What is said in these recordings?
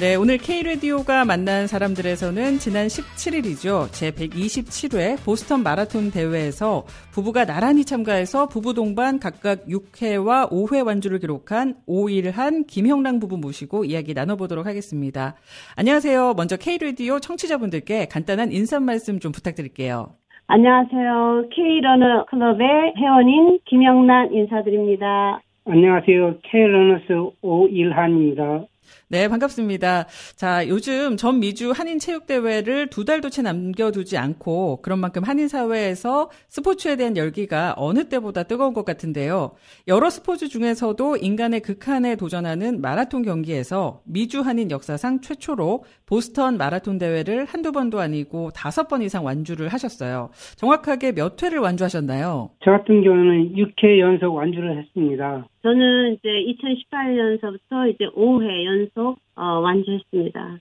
네, 오늘 K레디오가 만난 사람들에서는 지난 17일이죠. 제 127회 보스턴 마라톤 대회에서 부부가 나란히 참가해서 부부 동반 각각 6회와 5회 완주를 기록한 5일한 김형랑 부부 모시고 이야기 나눠보도록 하겠습니다. 안녕하세요. 먼저 K레디오 청취자분들께 간단한 인사 말씀 좀 부탁드릴게요. 안녕하세요. K러너 클럽의 회원인 김영란 인사드립니다. 안녕하세요. K러너스 오일한입니다. 네, 반갑습니다. 자, 요즘 전 미주 한인 체육대회를 두 달도 채 남겨두지 않고 그런 만큼 한인 사회에서 스포츠에 대한 열기가 어느 때보다 뜨거운 것 같은데요. 여러 스포츠 중에서도 인간의 극한에 도전하는 마라톤 경기에서 미주 한인 역사상 최초로 보스턴 마라톤 대회를 한두 번도 아니고 다섯 번 이상 완주를 하셨어요. 정확하게 몇 회를 완주하셨나요? 저 같은 경우는 6회 연속 완주를 했습니다. 저는 이제 2018년서부터 이제 5회 연속 어, 완주했습니다.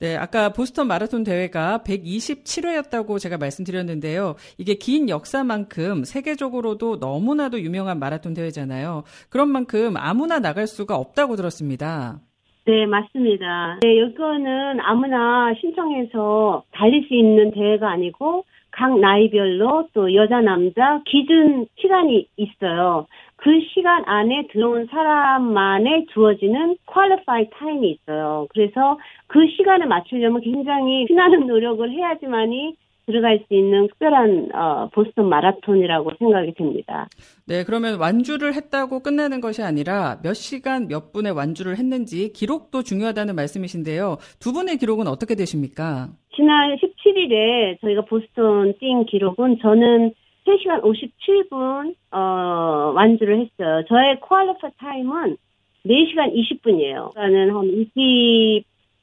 네, 아까 보스턴 마라톤 대회가 127회였다고 제가 말씀드렸는데요. 이게 긴 역사만큼 세계적으로도 너무나도 유명한 마라톤 대회잖아요. 그런 만큼 아무나 나갈 수가 없다고 들었습니다. 네, 맞습니다. 네, 이거는 아무나 신청해서 달릴 수 있는 대회가 아니고 각 나이별로 또 여자, 남자 기준 시간이 있어요. 그 시간 안에 들어온 사람만에 주어지는 퀄리파이 타임이 있어요. 그래서 그 시간을 맞추려면 굉장히 피나는 노력을 해야지만이 들어갈 수 있는 특별한 어, 보스턴 마라톤이라고 생각이 됩니다. 네, 그러면 완주를 했다고 끝나는 것이 아니라 몇 시간 몇 분의 완주를 했는지 기록도 중요하다는 말씀이신데요. 두 분의 기록은 어떻게 되십니까? 지난 17일에 저희가 보스턴 뛴 기록은 저는 3시간 57분 어, 완주를 했어요. 저의 퀄리파 타임은 4시간 20분이에요. 그러니까는 한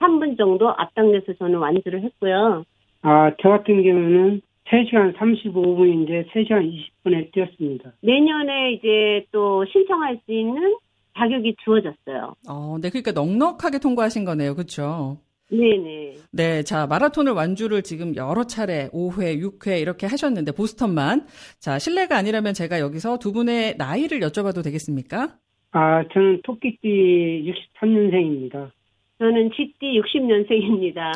23분 정도 앞당겨서 저는 완주를 했고요. 아, 저 같은 경우는 3시간 35분인데 3시간 20분에 뛰었습니다. 내년에 이제 또 신청할 수 있는 자격이 주어졌어요. 어, 네, 그러니까 넉넉하게 통과하신 거네요. 그렇죠? 네네. 네, 자, 마라톤을 완주를 지금 여러 차례 5회, 6회 이렇게 하셨는데 보스턴만. 자, 실례가 아니라면 제가 여기서 두 분의 나이를 여쭤봐도 되겠습니까? 아, 저는 토끼띠 63년생입니다. 저는 GT 60년생입니다.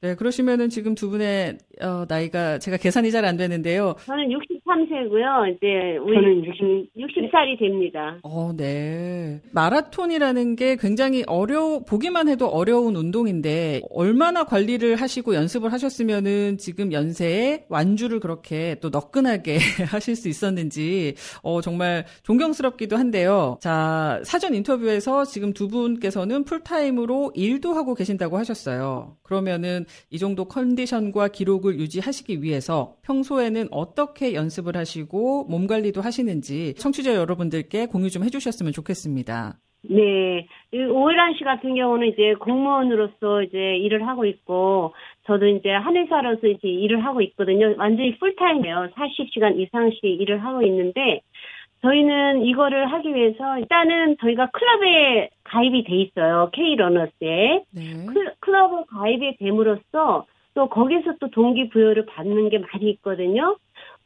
네, 그러시면은 지금 두 분의 어, 나이가 제가 계산이 잘 안 되는데요. 저는 63세고요. 이제 우리 저는 60, 60 살이 됩니다. 어, 네. 마라톤이라는 게 굉장히 어려 보기만 해도 어려운 운동인데 얼마나 관리를 하시고 연습을 하셨으면은 지금 연세에 완주를 그렇게 또 너끈하게 하실 수 있었는지 어, 정말 존경스럽기도 한데요. 자, 사전 인터뷰에서 지금 두 분께서는 풀타임으로 일도 하고 계신다고 하셨어요. 그러면은 이 정도 컨디션과 기록을 유지하시기 위해서 평소에는 어떻게 연습 을 하시고 몸 관리도 하시는지 청취자 여러분들께 공유 좀 해주셨으면 좋겠습니다. 네. 오일한 씨 같은 경우는 이제 공무원으로서 이제 일을 하고 있고, 저도 이제 한의사로서 이제 일을 하고 있거든요. 완전히 풀타임이에요. 40시간 이상씩 일을 하고 있는데, 저희는 이거를 하기 위해서 일단은 저희가 클럽에 가입이 돼 있어요. K러너스에. 네. 클럽에 가입이 됨으로써 또 거기서 또 동기부여를 받는 게 많이 있거든요.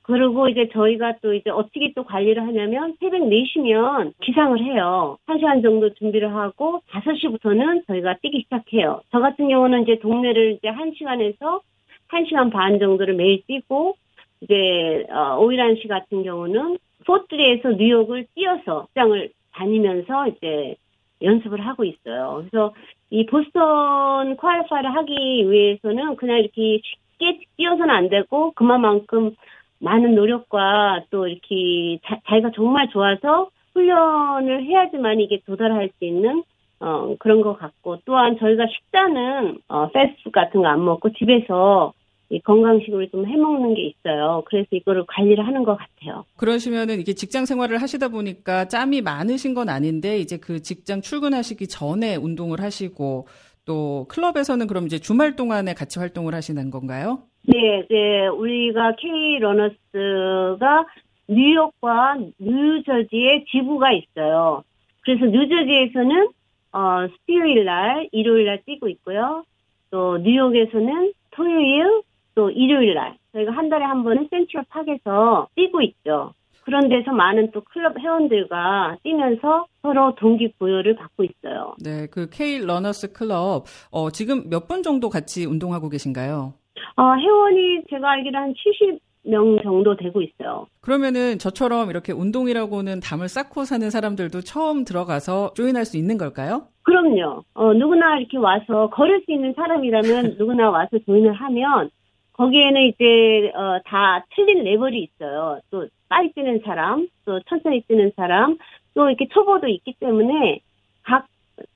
그리고 이제 저희가 또 이제 어떻게 또 관리를 하냐면 새벽 4시면 기상을 해요. 1시간 정도 준비를 하고 5시부터는 저희가 뛰기 시작해요. 저 같은 경우는 이제 동네를 이제 1시간에서 1시간 반 정도를 매일 뛰고 이제 어, 오일한 씨 같은 경우는 포트리에서 뉴욕을 뛰어서 직장을 다니면서 이제 연습을 하고 있어요. 그래서 이 보스턴 퀄리파이를 하기 위해서는 그냥 이렇게 쉽게 뛰어서는 안 되고 그만큼 많은 노력과 또 이렇게 자, 자기가 정말 좋아서 훈련을 해야지만 이게 도달할 수 있는 어, 그런 것 같고 또한 저희가 식단은 어, 패스트 같은 거 안 먹고 집에서 이 건강식으로 좀 해먹는 게 있어요. 그래서 이거를 관리를 하는 것 같아요. 그러시면은 이게 직장 생활을 하시다 보니까 짬이 많으신 건 아닌데 이제 그 직장 출근하시기 전에 운동을 하시고 또 클럽에서는 그럼 이제 주말 동안에 같이 활동을 하시는 건가요? 네, 네, 우리가 K 러너스가 뉴욕과 뉴저지에 지부가 있어요. 그래서 뉴저지에서는 어, 수요일 날, 일요일 날 뛰고 있고요. 또 뉴욕에서는 토요일, 또 일요일 날 저희가 한 달에 한 번은 센트럴 파크에서 뛰고 있죠. 그런 데서 많은 또 클럽 회원들과 뛰면서 서로 동기 부여를 받고 있어요. 네, 그 K 러너스 클럽 어, 지금 몇 분 정도 같이 운동하고 계신가요? 어, 회원이 제가 알기로 한 70명 정도 되고 있어요. 그러면은 저처럼 이렇게 운동이라고는 담을 쌓고 사는 사람들도 처음 들어가서 join할 수 있는 걸까요? 그럼요. 어, 누구나 이렇게 와서 걸을 수 있는 사람이라면 누구나 와서 조인을 하면 거기에는 이제 어, 다 틀린 레벨이 있어요. 또 빨리 뛰는 사람, 또 천천히 뛰는 사람, 또 이렇게 초보도 있기 때문에 각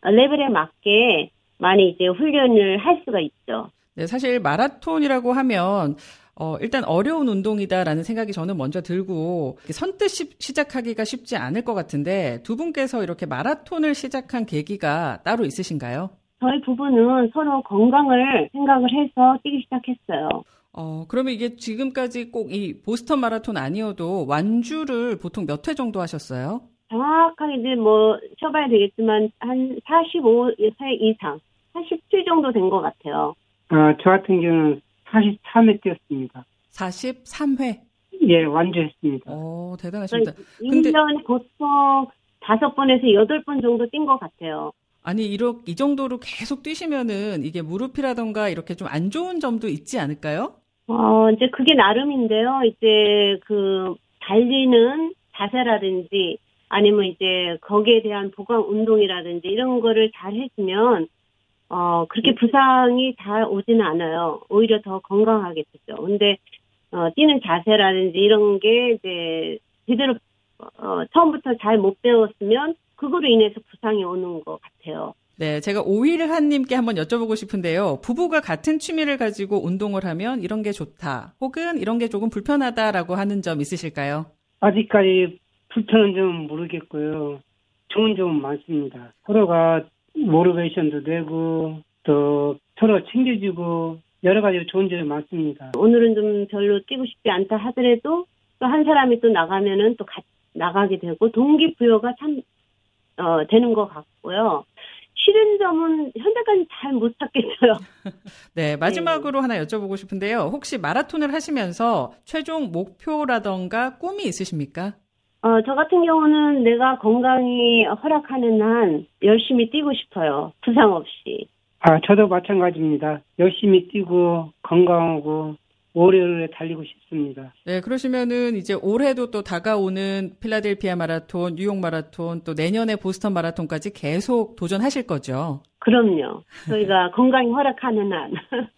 레벨에 맞게 많이 이제 훈련을 할 수가 있죠. 네, 사실 마라톤이라고 하면 어, 일단 어려운 운동이다라는 생각이 저는 먼저 들고 선뜻 시, 시작하기가 쉽지 않을 것 같은데 두 분께서 이렇게 마라톤을 시작한 계기가 따로 있으신가요? 저희 부부는 서로 건강을 생각을 해서 뛰기 시작했어요. 어, 그러면 이게 지금까지 꼭 이 보스턴 마라톤 아니어도 완주를 보통 몇 회 정도 하셨어요? 정확하게 이제 뭐 쳐봐야 되겠지만 한 45회 이상, 47 정도 된 것 같아요. 아, 저 같은 경우는 43회 뛰었습니다. 43회? 예, 완주했습니다. 오, 대단하십니다. 근데 1년에 보통 5번에서 8번 정도 뛴 것 같아요. 아니, 이렇게, 이 정도로 계속 뛰시면은 이게 무릎이라던가 이렇게 좀 안 좋은 점도 있지 않을까요? 어, 이제 그게 나름인데요. 이제 그 달리는 자세라든지 아니면 이제 거기에 대한 보강 운동이라든지 이런 거를 잘 해주면 어, 그렇게 부상이 잘 오지는 않아요. 오히려 더 건강하게 되죠. 근데 어, 뛰는 자세라든지 이런 게 이제 제대로 어, 처음부터 잘 못 배웠으면 그거로 인해서 부상이 오는 것 같아요. 네, 제가 오일한님께 한번 여쭤보고 싶은데요. 부부가 같은 취미를 가지고 운동을 하면 이런 게 좋다, 혹은 이런 게 조금 불편하다라고 하는 점 있으실까요? 아직까지 불편한 점은 모르겠고요. 좋은 점은 많습니다. 서로가 모티베이션도 되고 또 서로 챙겨주고 여러 가지 좋은 점이 많습니다. 오늘은 좀 별로 뛰고 싶지 않다 하더라도 또 한 사람이 또 나가면은 또 같이 나가게 되고 동기부여가 참 어, 되는 것 같고요. 싫은 점은 현재까지 잘 못 찾겠어요. 네, 마지막으로 네. 하나 여쭤보고 싶은데요. 혹시 마라톤을 하시면서 최종 목표라던가 꿈이 있으십니까? 어, 저 같은 경우는 내가 건강이 허락하는 한 열심히 뛰고 싶어요. 부상 없이. 아, 저도 마찬가지입니다. 열심히 뛰고 건강하고 오래오래 달리고 싶습니다. 네, 그러시면은 이제 올해도 또 다가오는 필라델피아 마라톤, 뉴욕 마라톤, 또 내년에 보스턴 마라톤까지 계속 도전하실 거죠? 그럼요. 저희가 건강이 허락하는 한.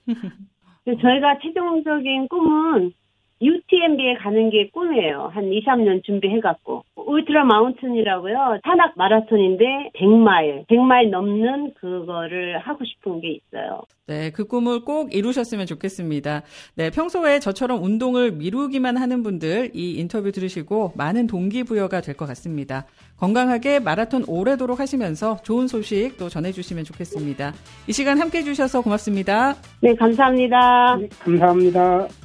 저희가 최종적인 꿈은 UTMB에 가는 게 꿈이에요. 한 2, 3년 준비해갖고. 울트라 마운틴이라고요. 산악 마라톤인데 100마일, 100마일 넘는 그거를 하고 싶은 게 있어요. 네, 그 꿈을 꼭 이루셨으면 좋겠습니다. 네, 평소에 저처럼 운동을 미루기만 하는 분들 이 인터뷰 들으시고 많은 동기부여가 될 것 같습니다. 건강하게 마라톤 오래도록 하시면서 좋은 소식 또 전해주시면 좋겠습니다. 이 시간 함께 해주셔서 고맙습니다. 네, 감사합니다. 네, 감사합니다.